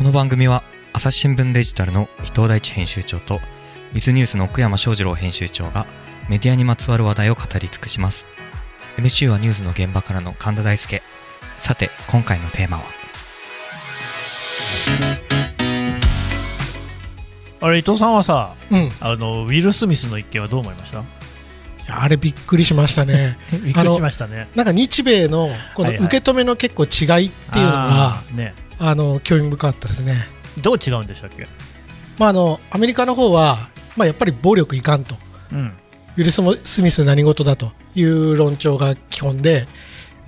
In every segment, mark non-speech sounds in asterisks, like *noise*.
この番組は朝日新聞デジタルの伊藤大地編集長とウィズニュースの奥山翔二郎編集長がメディアにまつわる話題を語り尽くします。MC はニュースの現場からの神田大輔。さて今回のテーマは？あれ伊藤さんはさうん、いあのウィル・スミスの一件はどう思いました？やあれびっくりしましたね。*laughs* びっくりしましたね。なんか日米のこのはいはい受け止めの結構違いっていうのが、あーねあの興味深かったですね。どう違うんでしたっけ、まああのアメリカの方はまあやっぱり暴力いかんと、うんウィルスもスミス何事だという論調が基本で、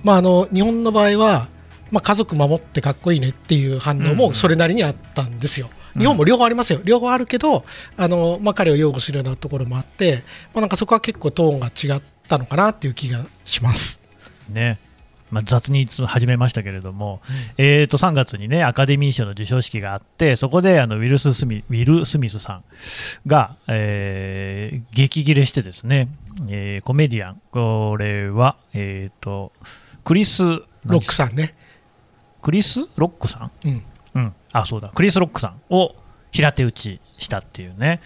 まああの日本の場合はまあ家族守ってかっこいいねっていう反応うんうんもそれなりにあったんですよ。うん日本も両方ありますよ、両方あるけど、あのまあ、彼を擁護するようなところもあって、まあ、なんかそこは結構トーンが違ったのかなっていう気がします。ね。まあ、雑に始めましたけれども、えー、と3月に、ね、アカデミー賞の授賞式があって、そこであのウィルススミウィル・スミスさんが、えー激切れして、ですね、えーコメディアン、これは、えー、とクリス・ロックさんね。クリス・ロックさん？うんうん、あそうだ、クリス・ロックさんを平手打ちしたっていうね、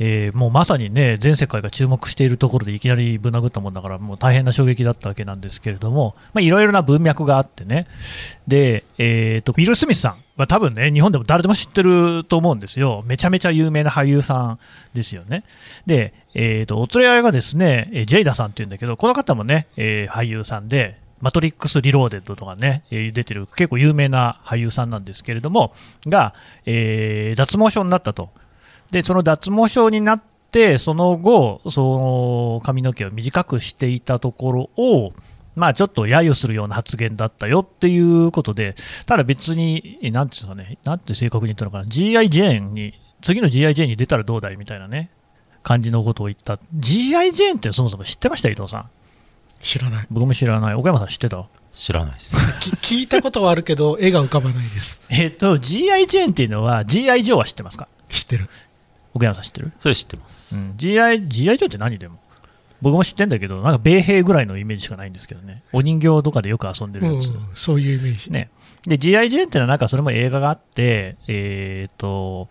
えーもうまさにね、全世界が注目しているところでいきなりぶん殴ったもんだから、もう大変な衝撃だったわけなんですけれども、いろいろな文脈があってね、で、えーと、ウィル・スミスさんは多分ね、日本でも誰でも知ってると思うんですよ、めちゃめちゃ有名な俳優さんですよね。で、えーと、お連れ合いがですね、ジェイダさんっていうんだけど、この方もね、えー俳優さんで、マトリックス・リローデッドとかね、出てる結構有名な俳優さんなんですけれども、が、えー脱毛症になったと。で、その脱毛症になって、その後、その髪の毛を短くしていたところを、まあちょっと揶揄するような発言だったよっていうことで、ただ別に、なんていうんですかね、なんて正確に言ったのかな、GI ジェーンに、次の GI ジェーンに出たらどうだいみたいなね、感じのことを言った。GI ジェーンってそもそも知ってました？伊藤さん。知らない。僕も知らない。岡山さん知ってた？知らないです。*laughs* き聞いたことはあるけど、*laughs* 絵が浮かばないです。えっ、と、GI ジェーンっていうのは、GI ジョーは知ってますか？知ってる。岡山さん知ってる、それ知ってます。うん、?GI、GI ジョーって何でも僕も知ってんだけど、なんか米兵ぐらいのイメージしかないんですけどね。お人形とかでよく遊んでうんるやつ。、そういうイメージ。ね。で、GI ジェーンっていうのはなんかそれも映画があって、えっ、と、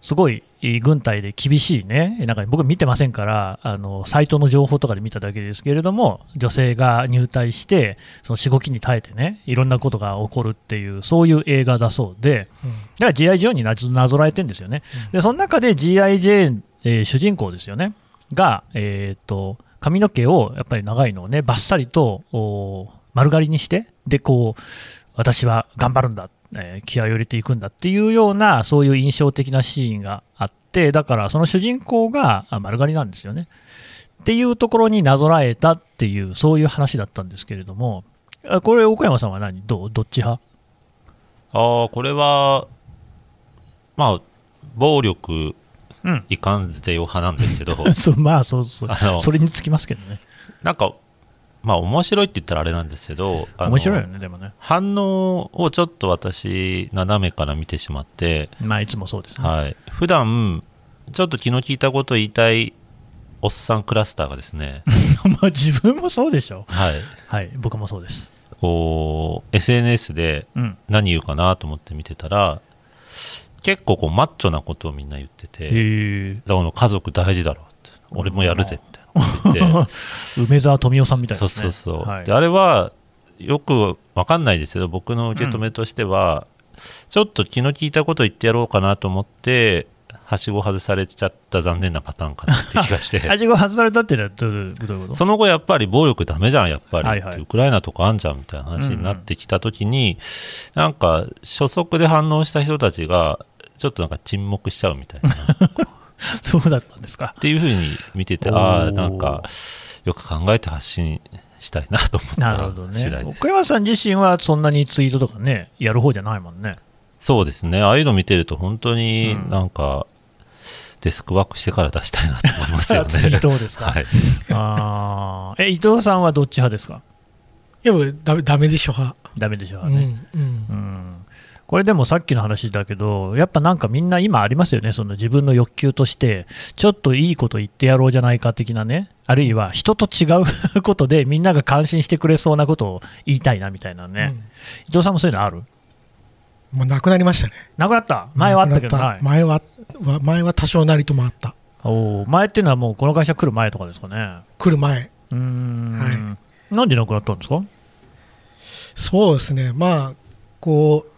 すごい軍隊で厳しいね、なんか僕見てませんから、あの、サイトの情報とかで見ただけですけれども、女性が入隊して、そのしごきに耐えてね、いろんなことが起こるっていう、そういう映画だそうで、うん。だから GI ジョーンになぞなぞらえてるんですよね。で、その中で GI ジェーン、えー主人公ですよね、が、えっ、と、髪の毛をやっぱり長いのをね、ばっさりとお丸刈りにして、で、こう、私は頑張るんだ、えー気合を入れていくんだっていうような、そういう印象的なシーンがあって、だからその主人公があ丸刈りなんですよね。っていうところになぞらえたっていう、そういう話だったんですけれども、あこれ、岡山さんは何？どう？どっち派？ああ、これは、まあ、暴力うん。いかんぜよ派なんですけど、*laughs* そうまあそうそう。それにつきますけどね。なんか、まあ、面白いって言ったらあれなんですけど、面白いよねでもね。反応をちょっと私、斜めから見てしまって、まあいつもそうですね、はい、普段ちょっと気の利いたことを言いたいおっさんクラスターがですね、*laughs* まあ自分もそうでしょ。はい、はい。僕もそうです。こう、SNS でうん。何言うかなと思って見てたら、結構こうマッチョなことをみんな言ってて、だから家族大事だろうって、俺もやるぜ *laughs* 梅沢富美男さんみたいですね。そうそうそう、はい。であれはよくわかんないですけど僕の受け止めとしては、ちょっと気の利いたこと言ってやろうかなと思ってはしご外されちゃった残念なパターンかなって気がして。*laughs* 味が外されたってどういうこと？その後やっぱり暴力ダメじゃんやっぱり、はいはい。ウクライナとかあんじゃんみたいな話になってきた時に、なんか初速で反応した人たちがちょっとなんか沈黙しちゃうみたいな *laughs* *laughs* そうだったんですか？っていうふうに見ててああなんかよく考えて発信したいなと思ったなるほどね。次第です。岡山さん自身はそんなにツイートとかねやる方じゃないもんね。そうですね、ああいうの見てると、本当にうん。なんか、デスクワークしてから出したいなと思いますよね。ツイートですか、はい、*laughs* あー。え伊藤さんはどっち派ですか？いや、ダメダメでしょ、は。ダメでしょううんね、うん。うんこれでもさっきの話だけど、やっぱなんかみんな今ありますよね、その自分の欲求として、ちょっといいこと言ってやろうじゃないか的なね、あるいは人と違うことでみんなが感心してくれそうなことを言いたいなみたいなね、伊藤さんもそういうのある？もうなくなりましたね。なくなった？前はあったけど前はは前は多少なりともあった。おー前っていうのはもうこの会社来る前とかですかね。来る前。うーん、はなんでなくなったんですか？そうですね。まあこう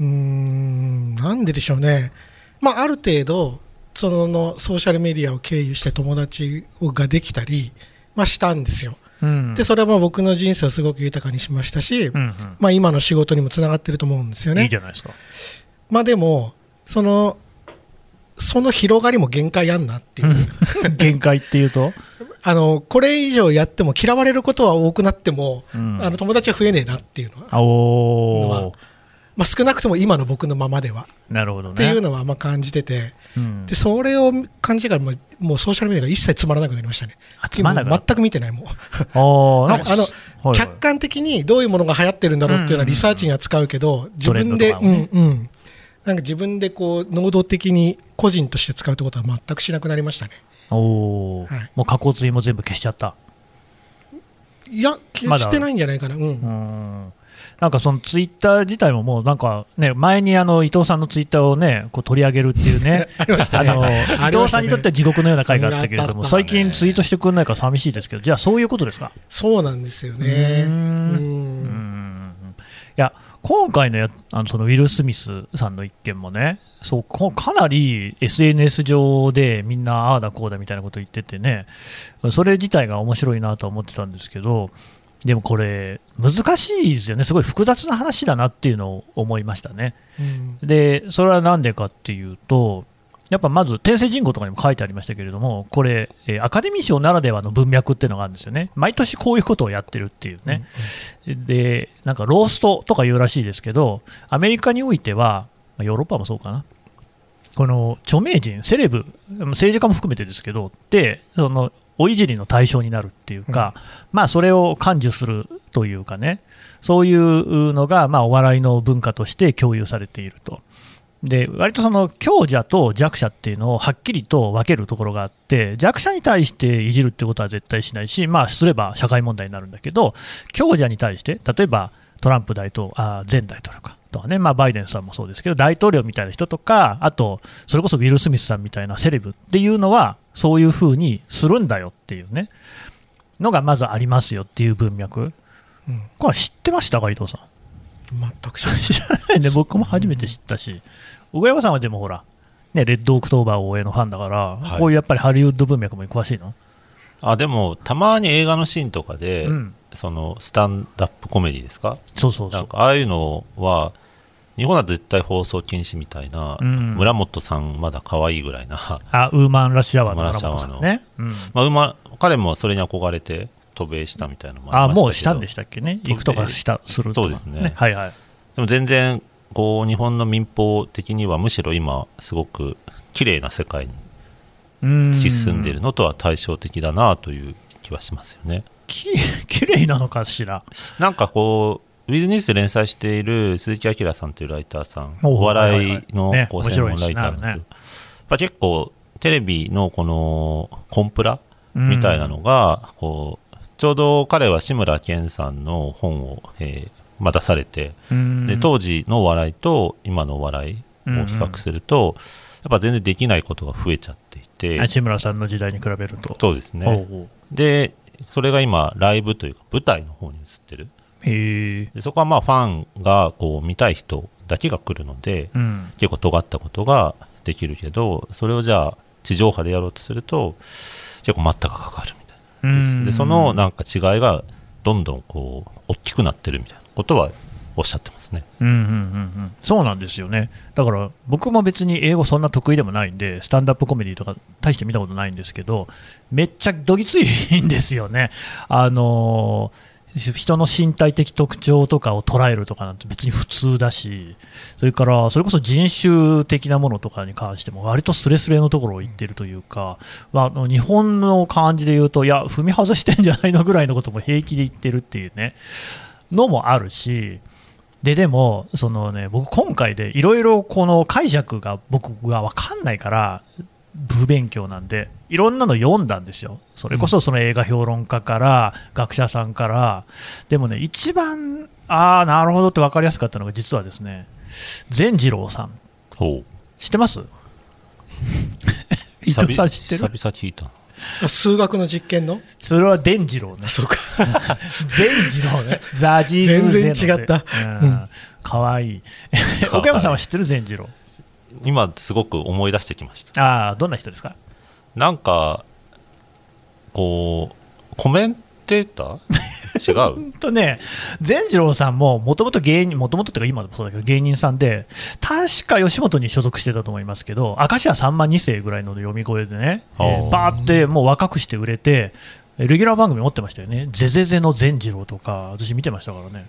うーんなんででしょうね。まあある程度そのソーシャルメディアを経由して友達ができたり、まあ、したんですよ。うん。でそれはまあ僕の人生をすごく豊かにしましたし、うんまあ、今の仕事にもつながってると思うんですようん、いいね。じゃないですか。まあでもそのその広がりも限界あんなっていう、*laughs* 限界っていうと、あのこれ以上やっても嫌われることは多くなっても、うん。あの友達は増えねえなっていうのは、まあ、少なくとも今の僕のままでは、なるほどね。っていうのはまあ感じてて、うん。でそれを感じてからもうもうソーシャルメディアが一切つまらなくなりましたね。全く見てないも *laughs* ん。あのはいはい。客観的にどういうものが流行ってるんだろうっていうのはリサーチには使うけど、自分で、トレンドとかをね。うんうん、なんか自分でこう能動的に個人として使うってことは全くしなくなりましたね。おー。はい。もう加工追も全部消しちゃった。いや、消してないんじゃないかな。うん。うんなんかそのツイッター自体ももうなんかね前にあの伊藤さんのツイッターをねこう取り上げるっていうね *laughs* あの伊藤さんにとっては地獄のような回があったけれどもあった最近ツイートしてくれないから寂しいですけどじゃあそういうことですか？そうなんですよね。いや今回のやあのそのウィル・スミスさんの一件もねそうこかなり SNS 上でみんなああだこうだみたいなこと言っててねそれ自体が面白いなとは思ってたんですけどでもこれ難しいですよね。すごい複雑な話だなっていうのを思いましたね。うん。でそれは何でかっていうとやっぱまず天聖人語とかにも書いてありましたけれどもこれ、えーアカデミー賞ならではの文脈っていうのがあるんですよね。毎年こういうことをやってるっていうね、でなんかローストとか言うらしいですけどアメリカにおいてはまあヨーロッパもそうかな。この著名人セレブ政治家も含めてですけどでそのおいじりの対象になるっていうか、まあそれを感受するというかねそういうのがまあお笑いの文化として共有されていると。で割とその強者と弱者っていうのをはっきりと分けるところがあって弱者に対していじるってことは絶対しないし、まあ、すれば社会問題になるんだけど強者に対して例えばトランプ大統あ前大統領かとかね、まあ、バイデンさんもそうですけど大統領みたいな人とかあとそれこそウィル・スミスさんみたいなセレブっていうのはそういうふうにするんだよっていうねのがまずありますよっていう文脈。うん。これ知ってましたか伊藤さん？全く知らない。*laughs* ね、僕も初めて知ったし、小倉山さんはでもほら、ね、レッドオクトーバー応援のファンだから、はい。こういうやっぱりハリウッド文脈も詳しいの、あでもたまに映画のシーンとかで、うん、そのスタンダップコメディですか？そうそうそう、なんかああいうのは日本だと絶対放送禁止みたいな、うん。村本さんまだ可愛いぐらいな、あウーマンラッシュアワーの村本さんね、うん。まあ、うま彼もそれに憧れて渡米したみたいなのもああもうしたんでしたっけね、行くとかしたするとか、そうですね。はいはい、でも全然こう日本の民放的にはむしろ今すごく綺麗な世界に突き進んでいるのとは対照的だなという気はしますよね。ききれいなのかしら、なんかこう、ウィズニュースで連載している鈴木明さんというライターさん、お笑いの専門ライターなんですよ。ねやっぱ結構、テレビのこのコンプラみたいなのが、こうちょうど彼は志村けんさんの本を、えーまあ出されて、うんで当時のお笑いと今のお笑いを比較すると、やっぱ全然できないことが増えちゃっていて、あ志村さんの時代に比べると。そうですね。で、それが今、ライブというか、舞台の方に移ってる。でそこはまあ、ファンがこう見たい人だけが来るので、うん、結構尖ったことができるけど、それをじゃあ、地上波でやろうとすると、結構待ったがかかるみたいな。うんでそのなんか違いが、どんどんこう、大きくなってるみたいなことはおっしゃってますね。うんうんうんうん、そうなんですよね、だから僕も別に英語そんな得意でもないんで、スタンダップコメディとか大して見たことないんですけど、めっちゃどぎついんですよね。あのー人の身体的特徴とかを捉えるとかなんて別に普通だし、それからそれこそ人種的なものとかに関しても、割とスレスレのところを言ってるというか、まあ日本の感じで言うと、いや、踏み外してんじゃないのぐらいのことも平気で言ってるっていうね、のもあるし、ででもその、ね、僕、今回でいろいろこの解釈が僕が分かんないから不勉強なんでいろんなの読んだんですよ、それこそその映画評論家から学者さんから。でもね一番ああなるほどって分かりやすかったのが実はですね善次郎さん。ほう。知ってます？伊藤さん知ってる？久々聞いた。数学の実験の？それは伝次郎ね。そうか。*laughs* 善次郎ね。ザジー全然違った。うん。かわい。いかわい。い岡山さんは知ってる？善次郎今すごく思い出してきました。ああどんな人ですか？なんかこうコメンテーター？違う？*laughs* とね、善次郎さんももともと芸人、もともとっていうか今でもそうだけど芸人さんで、確か吉本に所属してたと思いますけど、明石家さんま2世ぐらいの読み声でね、えー。あーバーってもう若くして売れて、レギュラー番組持ってましたよね、ゼゼゼの善次郎とか、私見てましたからね。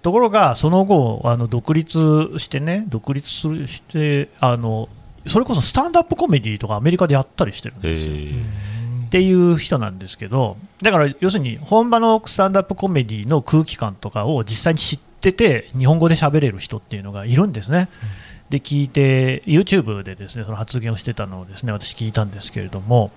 ところが、その後、あの独立してね、独立するしてあの、それこそスタンドアップコメディとかアメリカでやったりしてるんえですよ。ーっていう人なんですけど、だから要するに本場のスタンダップコメディの空気感とかを実際に知ってて、日本語で喋れる人っていうのがいるんですね。で聞いて、YouTube でですねその発言をしてたのをですね私、聞いたんですけれども、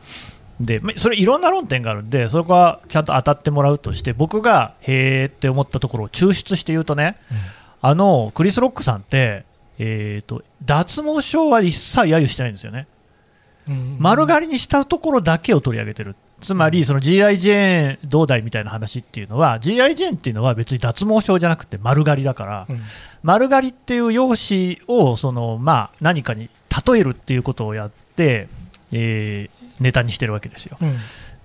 でまそれいろんな論点があるんで、そこはちゃんと当たってもらうとして、僕がへーって思ったところを抽出して言うとね、あのクリス・ロックさんって、えーと脱毛症は一切揶揄してないんですよね。うん丸刈りにしたところだけを取り上げてる、つまりその G.I. ジェーン同代みたいな話っていうのは、G.I. ジェーンっていうのは別に脱毛症じゃなくて丸刈りだから、うん丸刈りっていう容姿をその、まあ、何かに例えるっていうことをやって、えーネタにしてるわけですよ。うん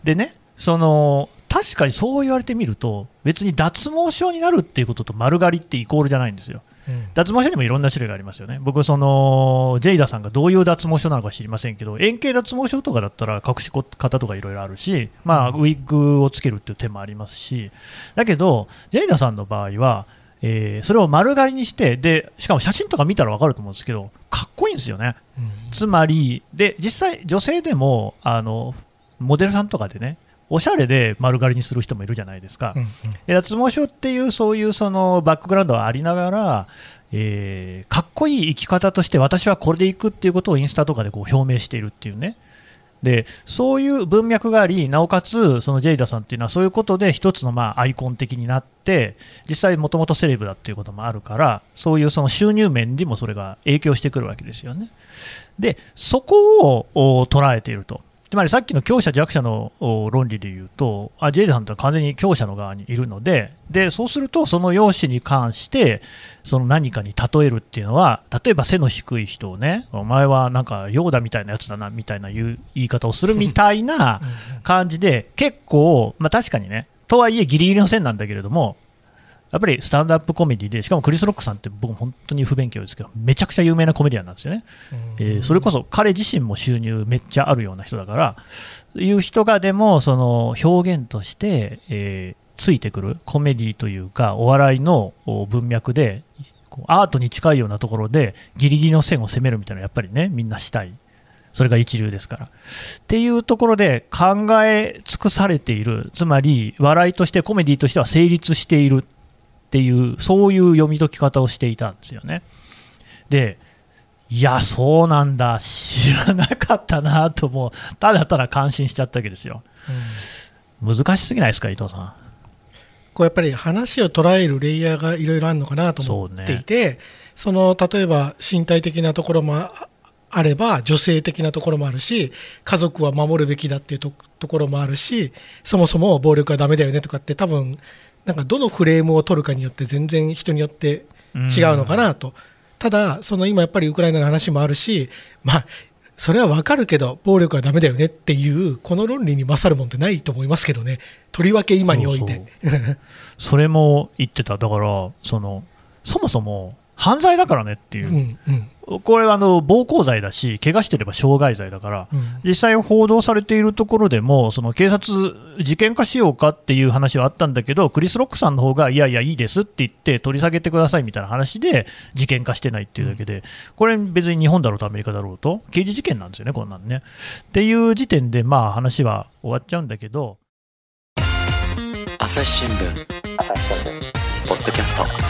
でね、その確かにそう言われてみると、別に脱毛症になるっていうことと丸刈りってイコールじゃないんですよ。うん脱毛症にもいろんな種類がありますよね、僕、そのジェイダさんがどういう脱毛症なのか知りませんけど、円形脱毛症とかだったら隠し方とかいろいろあるし、まあ、ウィッグをつけるっていう手もありますし、だけど、ジェイダさんの場合は、えーそれを丸刈りにしてで、しかも写真とか見たら分かると思うんですけど、かっこいいんですよね。つまり、で実際、女性でもあのモデルさんとかでね、おしゃれで丸刈りにする人もいるじゃないですか。うんで脱毛症っていうそういうそのバックグラウンドはありながら、えーかっこいい生き方として私はこれでいくっていうことをインスタとかでこう表明しているっていうね。でそういう文脈があり、なおかつそのジェイダさんっていうのはそういうことで一つのまあアイコン的になって、実際もともとセレブだっていうこともあるから、そういうその収入面にもそれが影響してくるわけですよね。でそこを捉えていると。つまりさっきの強者弱者の論理で言うと、あジェイさんって完全に強者の側にいるので、でそうすると、その容姿に関して、その何かに例えるっていうのは、例えば背の低い人をね、お前はなんかヨーダみたいなやつだなみたいな言う言い方をするみたいな感じで、結構、まあ、確かにね、とはいえギリギリの線なんだけれども、やっぱりスタンドアップコメディで、しかもクリス・ロックさんって僕、本当に不勉強ですけど、めちゃくちゃ有名なコメディアンなんですよね。えーそれこそ彼自身も収入めっちゃあるような人だから、いう人がでもその表現として、えーついてくるコメディというか、お笑いのお文脈で、アートに近いようなところで、ギリギリの線を攻めるみたいなのやっぱりね、みんなしたい。それが一流ですから。っていうところで考え尽くされている、つまり笑いとして、コメディとしては成立しているっていう、そういう読み解き方をしていたんですよね。で、いや、そうなんだ、知らなかったなと、もう、ただただ感心しちゃったわけですよ。難しすぎないですか、伊藤さん。こうやっぱり話を捉えるレイヤーがいろいろあるのかなと思っていてそ、の例えば身体的なところもああれば女性的なところもあるし家族は守るべきだっていうとところもあるしそもそも暴力はダメだよねとかって多分なんかどのフレームを取るかによって全然人によって違うのかなと。ただ、その今やっぱりウクライナの話もあるし、まあ、それはわかるけど、暴力はダメだよねっていう、この論理に勝るもんってないと思いますけどね、とりわけ今において。そ *laughs* れも言ってた、だから、そのそもそも犯罪だからねっていう。う、んうん。これはあの暴行罪だし、怪我してれば傷害罪だから、うん。実際報道されているところでも、その警察、事件化しようかっていう話はあったんだけど、クリス・ロックさんの方が、いやいや、いいですって言って、取り下げてくださいみたいな話で、事件化してないっていうだけで、これ、別に日本だろうとアメリカだろうと、刑事事件なんですよね、こんなんね。っていう時点で、まあ、話は終わっちゃうんだけど、朝日新聞。ポッドキャスト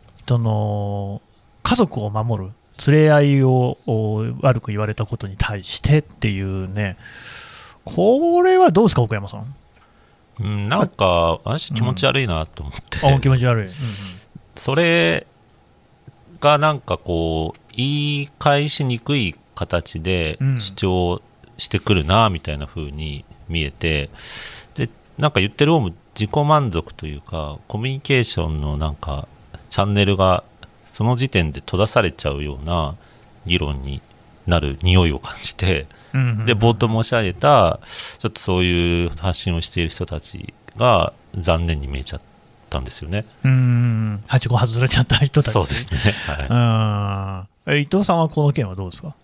その家族を守る、連れ合いをお悪く言われたことに対してっていうね、これはどうですか、奥山さん？うん、なんか私気持ち悪いなと思って、あ気持ち悪い。うん。それがなんかこう言い返しにくい形でうん。主張してくるなみたいな風に見えて、でなんか言ってる方も自己満足というかコミュニケーションのなんかチャンネルがその時点で閉ざされちゃうような議論になる匂いを感じて、うんうんで冒頭申し上げたちょっとそういう発信をしている人たちが残念に見えちゃったんですよね。うん、はしご外れちゃった人たち。そうですね、はい。うん。え伊藤さんはこの件はどうですか、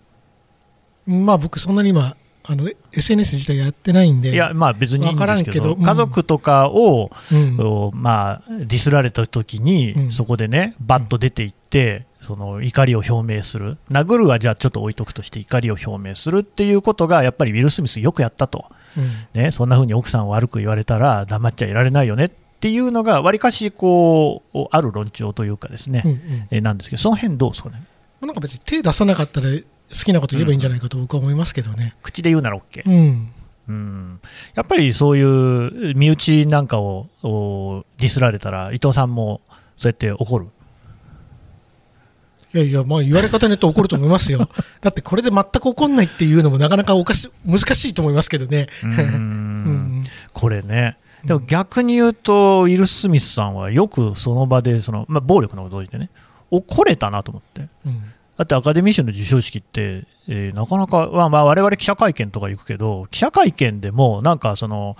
まあ僕そんなに今あの SNS 自体やってないんで。いや、まあ別にいいんですけど、わからんけどうん。家族とかを、うん。おまあ、ディスられた時に、うん。そこでね、バッと出ていって、その怒りを表明する、殴るはじゃあちょっと置いとくとして、怒りを表明するっていうことが、やっぱりウィル・スミス、よくやったと、うん。ね、そんな風に奥さんを悪く言われたら、黙っちゃいられないよねっていうのが、わりかしこうある論調というかですね、うんうん。えなんですけど、その辺どうですかね、なんか別に手出さなかったら好きなこと言えばいいんじゃないかと僕は思いますけどね。口で言うなら OK。うん。うんやっぱりそういう身内なんかをおディスられたら、伊藤さんもそうやって怒る？いやいや、まあ言われ方によって怒ると思いますよ。*laughs* だってこれで全く怒んないっていうのもなかなかおかし難しいと思いますけどね。う *laughs* うんん。これね、でも逆に言うと、ウィル・スミスさんはよくその場でその、まあ、暴力のことでね、怒れたなと思って、うんだってアカデミー賞の授賞式って、えーなかなか、まあ、まあ我々記者会見とか行くけど、記者会見でも、なんかその、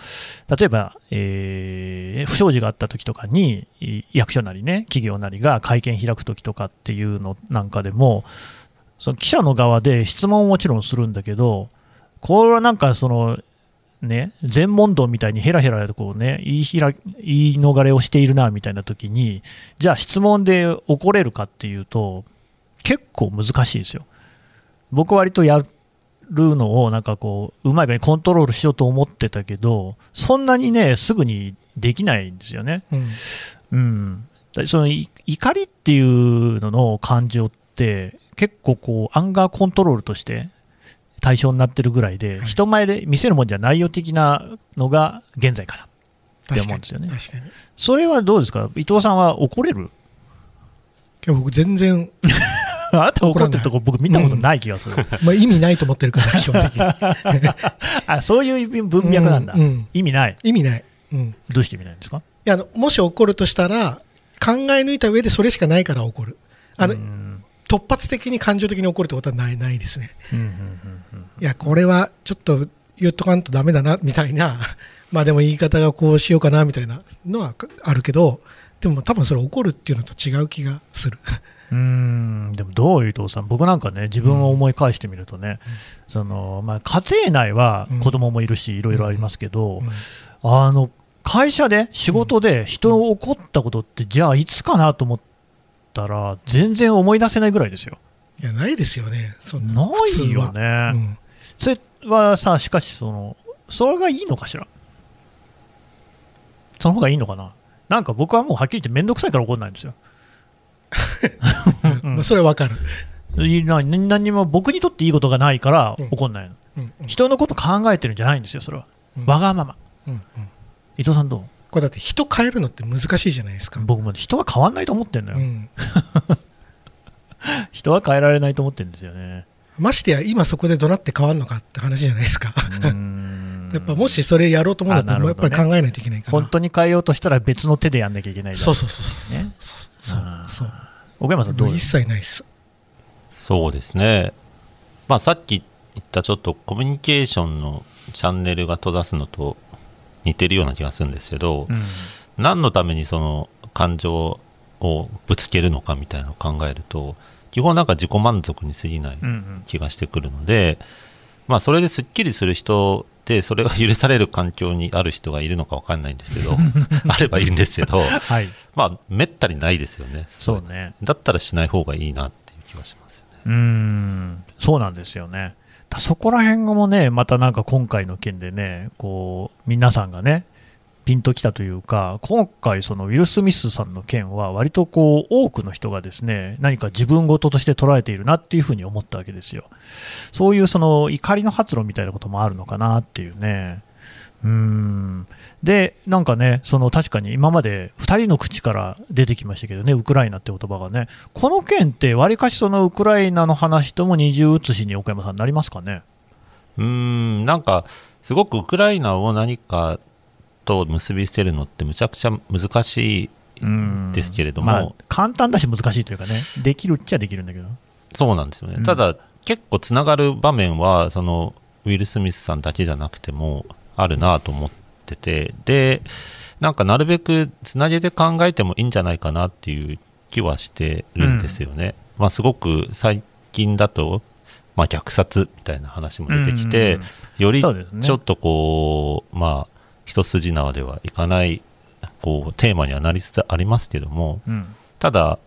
例えば、えー不祥事があった時とかに、役所なりね、企業なりが会見開く時とかっていうのなんかでも、その記者の側で質問をもちろんするんだけど、これはなんかその、ね、全問答みたいにヘラヘラとこうね、言いひら言い逃れをしているなみたいな時に、じゃあ質問で怒れるかっていうと、結構難しいですよ。僕割とやるのをなんかこう、うまい具合にコントロールしようと思ってたけど、そんなにね、すぐにできないんですよね。うんうん。だそのい怒りっていうのの感情って、結構こう、アンガーコントロールとして対象になってるぐらいで、はい人前で見せるもんじゃないよ的なのが現在かな。確かに思うんですよね確かに。いそれはどうですか？伊藤さんは怒れる？や僕全然、*laughs* あなた怒ってるとこ僕見たことない気がする。まあ、意味ないと思ってるから、*laughs* 基本的に。あ、そういう文脈なんだ。意味ない。意味ない。うんどうして意味ないんですか？いやあのもし怒るとしたら、考え抜いた上でそれしかないから怒る。あのうん突発的に感情的に怒るってことはないないですね。いや、これはちょっと言っとかんとダメだなみたいな、*laughs* まあでも言い方がこうしようかなみたいなのはあるけど、でも多分それ怒るっていうのと違う気がする。うーんでもどう伊藤さん、僕なんかね、自分を思い返してみるとね、そのまあ、家庭内は子供もいるし、いろいろありますけど、あの会社で、仕事で人を怒ったことって、じゃあいつかなと思ったら、全然思い出せないぐらいですよ。いや、ないですよね。そんないよね。うんそれはさ、しかしその、それがいいのかしら？その方がいいのかな？なんか僕はもうはっきり言って面倒くさいから怒んないんですよ。うんまあそれはわかる。いいな何何にも僕にとっていいことがないからうん怒んないの、うんうん人のこと考えてるんじゃないんですよ、それは。うんわがまま。うんうん伊藤さんどこれだって人変えるのって難しいじゃないですかう。僕も人は変わんないと思ってんのよ。うん *laughs* 人は変えられないと思ってるんですよね。ましてや今そこで怒鳴って変わるのかって話じゃないですか。*laughs* やっぱもしそれやろうと思うんだったら、やっぱり考えないといけないから。本当に変えようとしたら別の手でやんなきゃいけないそうそうそうそう。ね。そう。岡山さんどもう一うです？か切ないっす。そうですね、まあ、さっき言ったちょっとコミュニケーションのチャンネルが閉ざすのと似てるような気がするんですけど、うん何のためにその感情をぶつけるのかみたいなのを考えると基本なんか自己満足に過ぎないうんうん気がしてくるので、まあ、それですっきりする人っでそれが許される環境にある人がいるのか分かんないんですけど *laughs* あればいいんですけどはい、まあめったにないですよねそうね。だったらしない方がいいなっていう気はしますよねうーん、そうなんですよね。だそこら辺もね、またなんか今回の件でね、こう皆さんがね、ピンときたというか、今回、そのウィル・スミスさんの件は、割とこう多くの人がですね何か自分事として捉えているなっていうふうに思ったわけですよ。そういうその怒りの発露みたいなこともあるのかなっていうね。うーんで、なんかね、その確かに今まで2人の口から出てきましたけどね、ウクライナって言葉がね、この件って、わりかしそのウクライナの話とも二重写しに岡山さん、なりますかね？うーんなんかすごくウクライナを何かと結びつけるのってむちゃくちゃ難しいうんですけれども。まあ、簡単だし難しいというかね、できるっちゃできるんだけど。そうなんですよね、うん。ただ結構つながる場面はそのウィル・スミスさんだけじゃなくてもあるなと思ってて。でなんかなるべくつなげて考えてもいいんじゃないかなっていう気はしてるんですよね、まあすごく最近だと、まあ、虐殺みたいな話も出てきて、うん。よりちょっとこう、まあ一筋縄ではいかないこうテーマにはなりつつありますけどもうん。ただ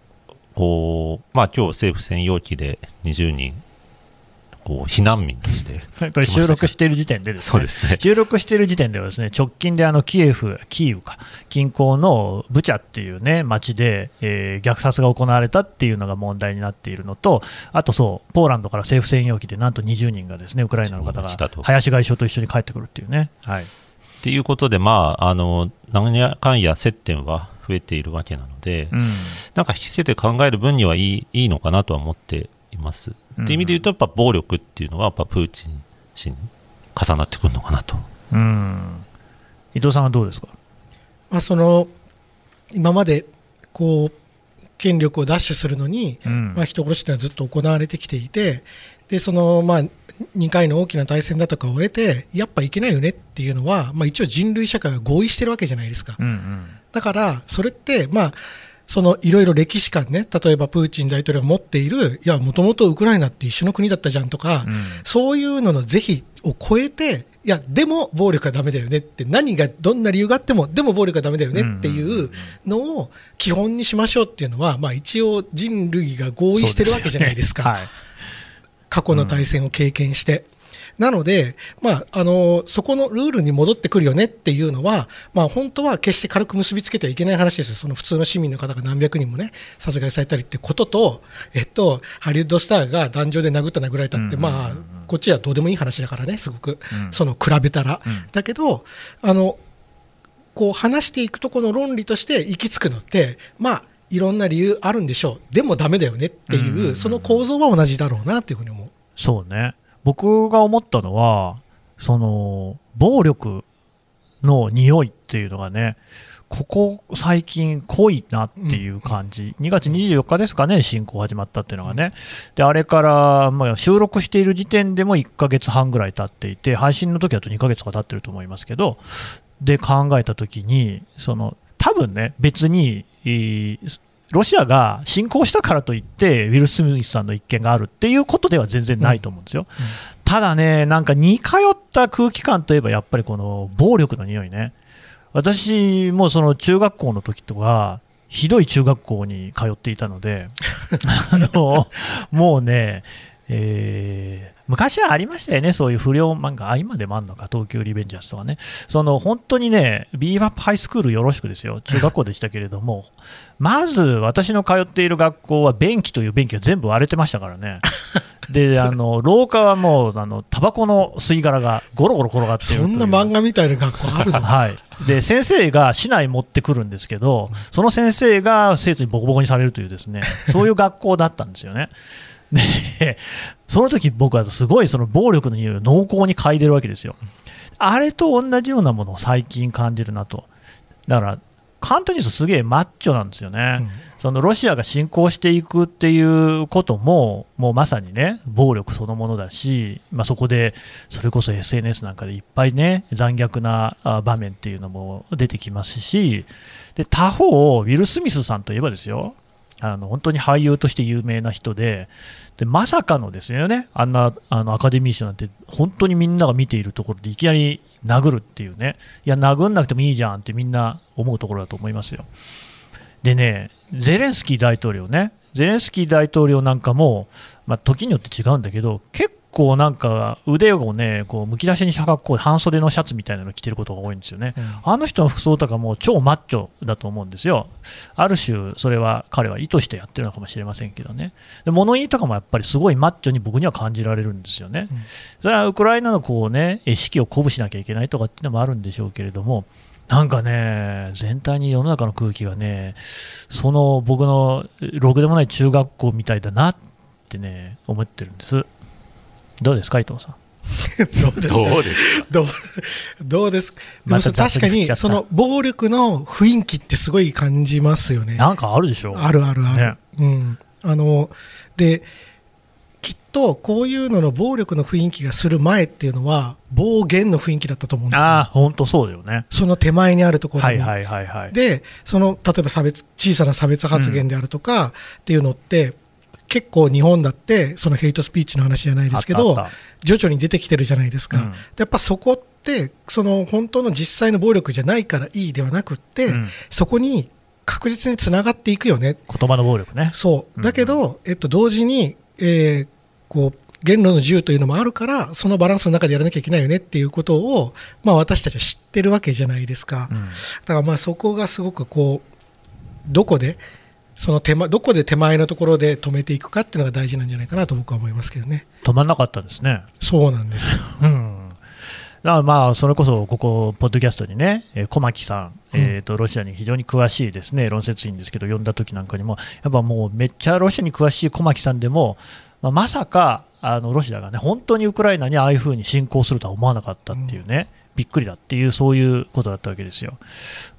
こう、まあ、今日政府専用機で20人こう避難民として *laughs* これ収録している時点でですね、ね。収録している時点ではですね直近であのキエフ、キーウか近郊のブチャっていうね町で、えー虐殺が行われたっていうのが問題になっているのと、あとそうポーランドから政府専用機でなんと20人がですねウクライナの方が林外相と一緒に帰ってくるっていうね。はいっていうことで、まあ、あの何やかんや接点は増えているわけなので、うん。なんか引きつけて考える分にはいいいいのかなとは思っています。っていう意味で言うと、やっぱ暴力っていうのは、やっぱプーチン氏に重なってくるのかなと。うん。伊藤さんはどうですか、まあ、その今までこう権力を奪取するのに、うん。まあ、人殺しというのはずっと行われてきていてでそのまあ2回の大きな大戦だとかを終えてやっぱいけないよねっていうのは、まあ、一応人類社会が合意してるわけじゃないですか。うんうん。だから、それって、まあ、そのいろいろ歴史観ね、例えばプーチン大統領が持っている、いや、もともとウクライナって一緒の国だったじゃんとか、うん。そういうのの是非を超えて、いや、でも暴力はダメだよねって、何がどんな理由があっても、でも暴力はダメだよねっていうのを基本にしましょうっていうのは、まあ、一応、人類が合意してるわけじゃないですか。過去の対戦を経験して。なので、まあ、あのそこのルールに戻ってくるよねっていうのは、まあ、本当は決して軽く結びつけてはいけない話ですよ、その普通の市民の方が何百人もね、殺害されたりってことと、えっと、ハリウッドスターが壇上で殴った殴られたって、うん。まあ、こっちはどうでもいい話だからね、すごく、うん。その比べたら。うん。だけど、あのこう話していくとこの論理として行き着くのって、まあ、いろんな理由あるんでしょう、でもダメだよねっていう、その構造は同じだろうなというふうに思う。そうね。僕が思ったのはその暴力の匂いっていうのがねここ最近濃いなっていう感じ、2月24日ですかね、侵攻始まったっていうのがね、であれから、まあ、収録している時点でも1ヶ月半ぐらい経っていて、配信の時だと2ヶ月とか経ってると思いますけど、で考えた時に、その多分ね、別に、えーロシアが侵攻したからといって、ウィル・スミスさんの一件があるっていうことでは全然ないと思うんですよ。ただね、なんか似通った空気感といえば、やっぱりこの暴力の匂いね。私もその中学校の時とか、ひどい中学校に通っていたので、*laughs* あのもうね、えー昔はありましたよね、そういう不良漫画、あ今でもあるのか、東京リベンジャーズとかね、その本当にね、ビーバップハイスクールよろしくですよ、中学校でしたけれども、まず私の通っている学校は便器という便器が全部割れてましたからね。*laughs* で、あの廊下はもうあのタバコの吸い殻がゴロゴロ転がってそんな漫画みたいな学校あるの？*laughs* はい、で先生が市内持ってくるんですけど、その先生が生徒にボコボコにされるという、ですねそういう学校だったんですよね。で、その時僕はすごいその暴力の匂いを濃厚に嗅いでるわけですよ。あれと同じようなものを最近感じるなと。だから、簡単に言うとすげえマッチョなんですよね。うんそのロシアが侵攻していくっていうことも、もうまさにね、暴力そのものだし、まあ、そこで、それこそ SNS なんかでいっぱいね、残虐なあ場面っていうのも出てきますし、で他方、ウィル・スミスさんといえばですよ、あの本当に俳優として有名な人で、でまさかのですよね、あんなあのアカデミー賞なんて、本当にみんなが見ているところでいきなり殴るっていうね、いや、殴んなくてもいいじゃんってみんな思うところだと思いますよ。でね、ゼレンスキー大統領ね、ゼレンスキー大統領なんかも、まあ、時によって違うんだけど、結構なんか腕をね、こうむき出しにした格好で半袖のシャツみたいなの着てることが多いんですよね、うん。あの人の服装とかも超マッチョだと思うんですよ、ある種、それは彼は意図してやってるのかもしれませんけどね、で物言いとかもやっぱりすごいマッチョに僕には感じられるんですよね、うん。それはウクライナのこう、ね、士気を鼓舞しなきゃいけないとかっていうのもあるんでしょうけれども、なんかね、全体に世の中の空気がね、その僕のろくでもない中学校みたいだなってね、思ってるんです。どうですか、伊藤さん？*laughs* どうですか？どうですか？どうですか？でも確かにその暴力の雰囲気ってすごい感じますよね。なんかあるでしょ？あるあるある。ねうん、あのできっとこういうのの暴力の雰囲気がする前っていうのは暴言の雰囲気だったと思うんですよ。ああ、本当そうだよね。その手前にあるところに。はいはいはいはい。でその例えば差別小さな差別発言であるとかっていうのって、結構日本だってそのヘイトスピーチの話じゃないですけど徐々に出てきてるじゃないですか、うん。でやっぱそこってその本当の実際の暴力じゃないからいいではなくって、うん。そこに確実につながっていくよね。言葉の暴力ね。そう。うん。だけど、えっと、同時に、えーこう言論の自由というのもあるからそのバランスの中でやらなきゃいけないよねっていうことを、まあ、私たちは知ってるわけじゃないですか。うん。だからまあそこがすごくこうどこでその手間どこで手前のところで止めていくかっていうのが大事なんじゃないかなと僕は思いますけどね。止まんなかったですね。そうなんですよ。*laughs* うんだからまあそれこそここ、ポッドキャストにね、えー小牧さん、えーと、ロシアに非常に詳しいですね論説員ですけど、呼んだ時なんかにも、やっぱもうめっちゃロシアに詳しい小牧さんでも、まあ、まさかあのロシアがね、本当にウクライナにああいうふうに侵攻するとは思わなかったっていうね、びっくりだっていう、そういうことだったわけですよ。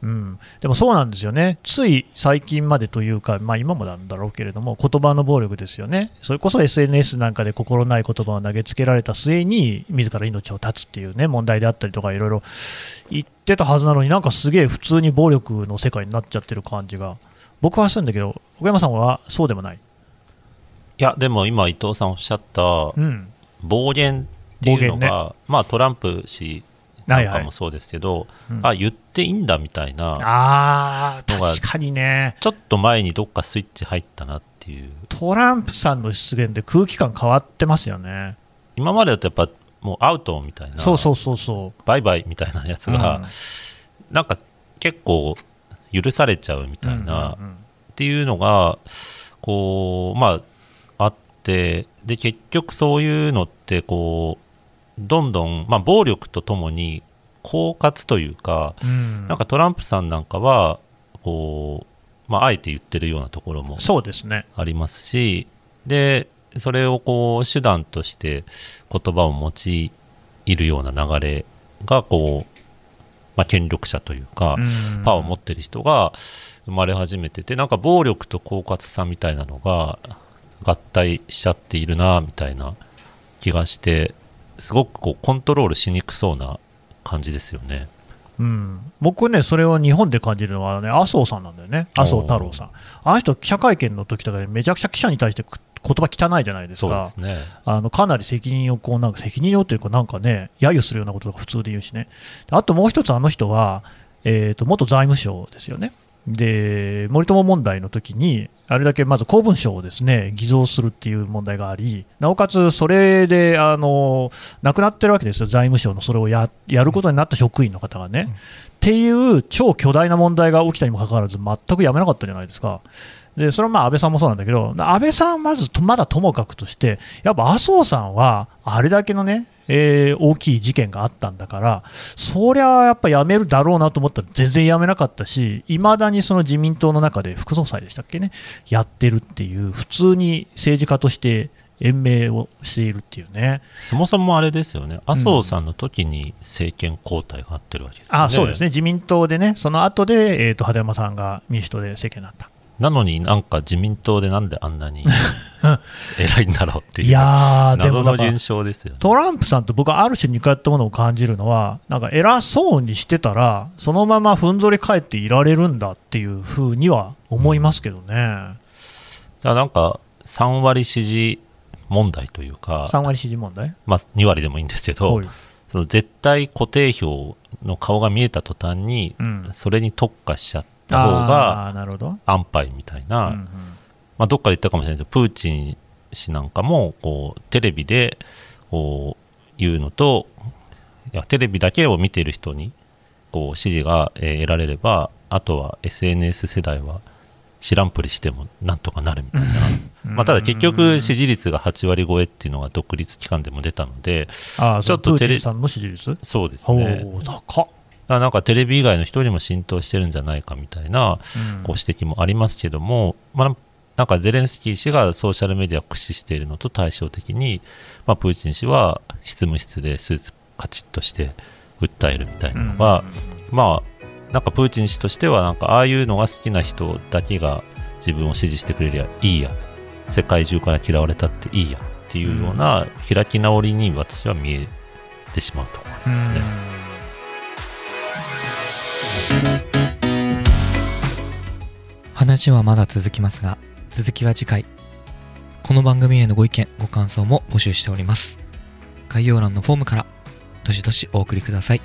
うん、でもそうなんですよね、つい最近までというか、まあ、今もなんだろうけれども、言葉の暴力ですよね、それこそ SNS なんかで心ない言葉を投げつけられた末に、自ら命を絶つっていうね、問題であったりとか、いろいろ言ってたはずなのに、なんかすげえ普通に暴力の世界になっちゃってる感じが、僕はするんだけど、奥山さんはそうでもない？いやでも今伊藤さんおっしゃったうん、暴言っていうの暴が、まあトランプ氏なんかもそうですけど、うんあ言っていいんだみたいなあ確かにね。ちょっと前にどっかスイッチ入ったなっていうトランプさんの出現で空気感変わってますよね。今までだとやっぱもうアウトみたいなそうそうそうそう。バイバイみたいなやつが、うんなんか結構許されちゃうみたいな、うんうんうんっていうのがこうまああってで結局そういうのってこうどんどん、まあ、暴力とともに狡猾というか、うんなんかトランプさんなんかはこう、まあ、あえて言ってるようなところもそうですね。ありますしでそれをこう手段として言葉を用いるような流れがこう、まあ、権力者というか、うんパワーを持ってる人が生まれ始めててなんか暴力と狡猾さみたいなのが合体しちゃっているなみたいな気がしてすごくこうコントロールしにくそうな感じですよね。うん、僕ね、それを日本で感じるのはね、麻生さんなんだよね、麻生太郎さん。あの人、記者会見の時とかでめちゃくちゃ記者に対してく言葉汚いじゃないですか。すね。あのかなり責任をこうなんか責任をというかなんかね揶揄するようなこととか普通で言うしねあともう一つあの人は、えー、と元財務省ですよねで森友問題の時にあれだけまず公文書をですね偽造するっていう問題がありなおかつそれであの亡くなってるわけですよ。財務省のそれをややることになった職員の方がね、っていう超巨大な問題が起きたにもかかわらず全くやめなかったじゃないですか。でそれはまあ安倍さんもそうなんだけど、安倍さんはまずとまだともかくとして、やっぱ麻生さんはあれだけのね、えー大きい事件があったんだから、そりゃやっぱやめるだろうなと思ったら全然やめなかったし、いまだにその自民党の中で副総裁でしたっけね、やってるっていう、普通に政治家として延命をしているっていうね。そもそもあれですよね、麻生さんの時に政権交代があってるわけですよね。あそうですね、自民党でね、その後で、えー、と鳩山さんが民主党で政権になった。なのになんか自民党でなんであんなに *laughs* 偉いんだろうっていういや謎の現象ですよね。トランプさんと僕はある種似通ったものを感じるのは、なんか偉そうにしてたら、そのままふんぞり返っていられるんだっていうふうには思いますけどね。からなんか3割支持問題というか、3割支持問題？まあ、2割でもいいんですけどはいその絶対固定票の顔が見えた途端にうんそれに特化しちゃった方が安牌みたいな、うんうん。まあ、どっかで言ったかもしれないけどプーチン氏なんかもこうテレビでこう言うのといやテレビだけを見ている人にこう支持が、えー得られればあとは SNS 世代は知らんぷりしてもなんとかなるみたいな、まあ、ただ結局支持率が8割超えっていうのが独立機関でも出たのでちょっとテレプーチンさんの支持率？そうですおね。お高っ、なんかテレビ以外の人にも浸透してるんじゃないかみたいなうん。こう指摘もありますけども、まあ、なんかゼレンスキー氏がソーシャルメディアを駆使しているのと対照的に、まあ、プーチン氏は執務室でスーツカチッとして訴えるみたいなのが、まあなんかプーチン氏としてはなんかああいうのが好きな人だけが自分を支持してくれりゃいいや世界中から嫌われたっていいやっていうような開き直りに私は見えてしまうと思いますね。話はまだ続きますが、続きは次回。この番組へのご意見、ご感想も募集しております。概要欄のフォームから、どしどしお送りください。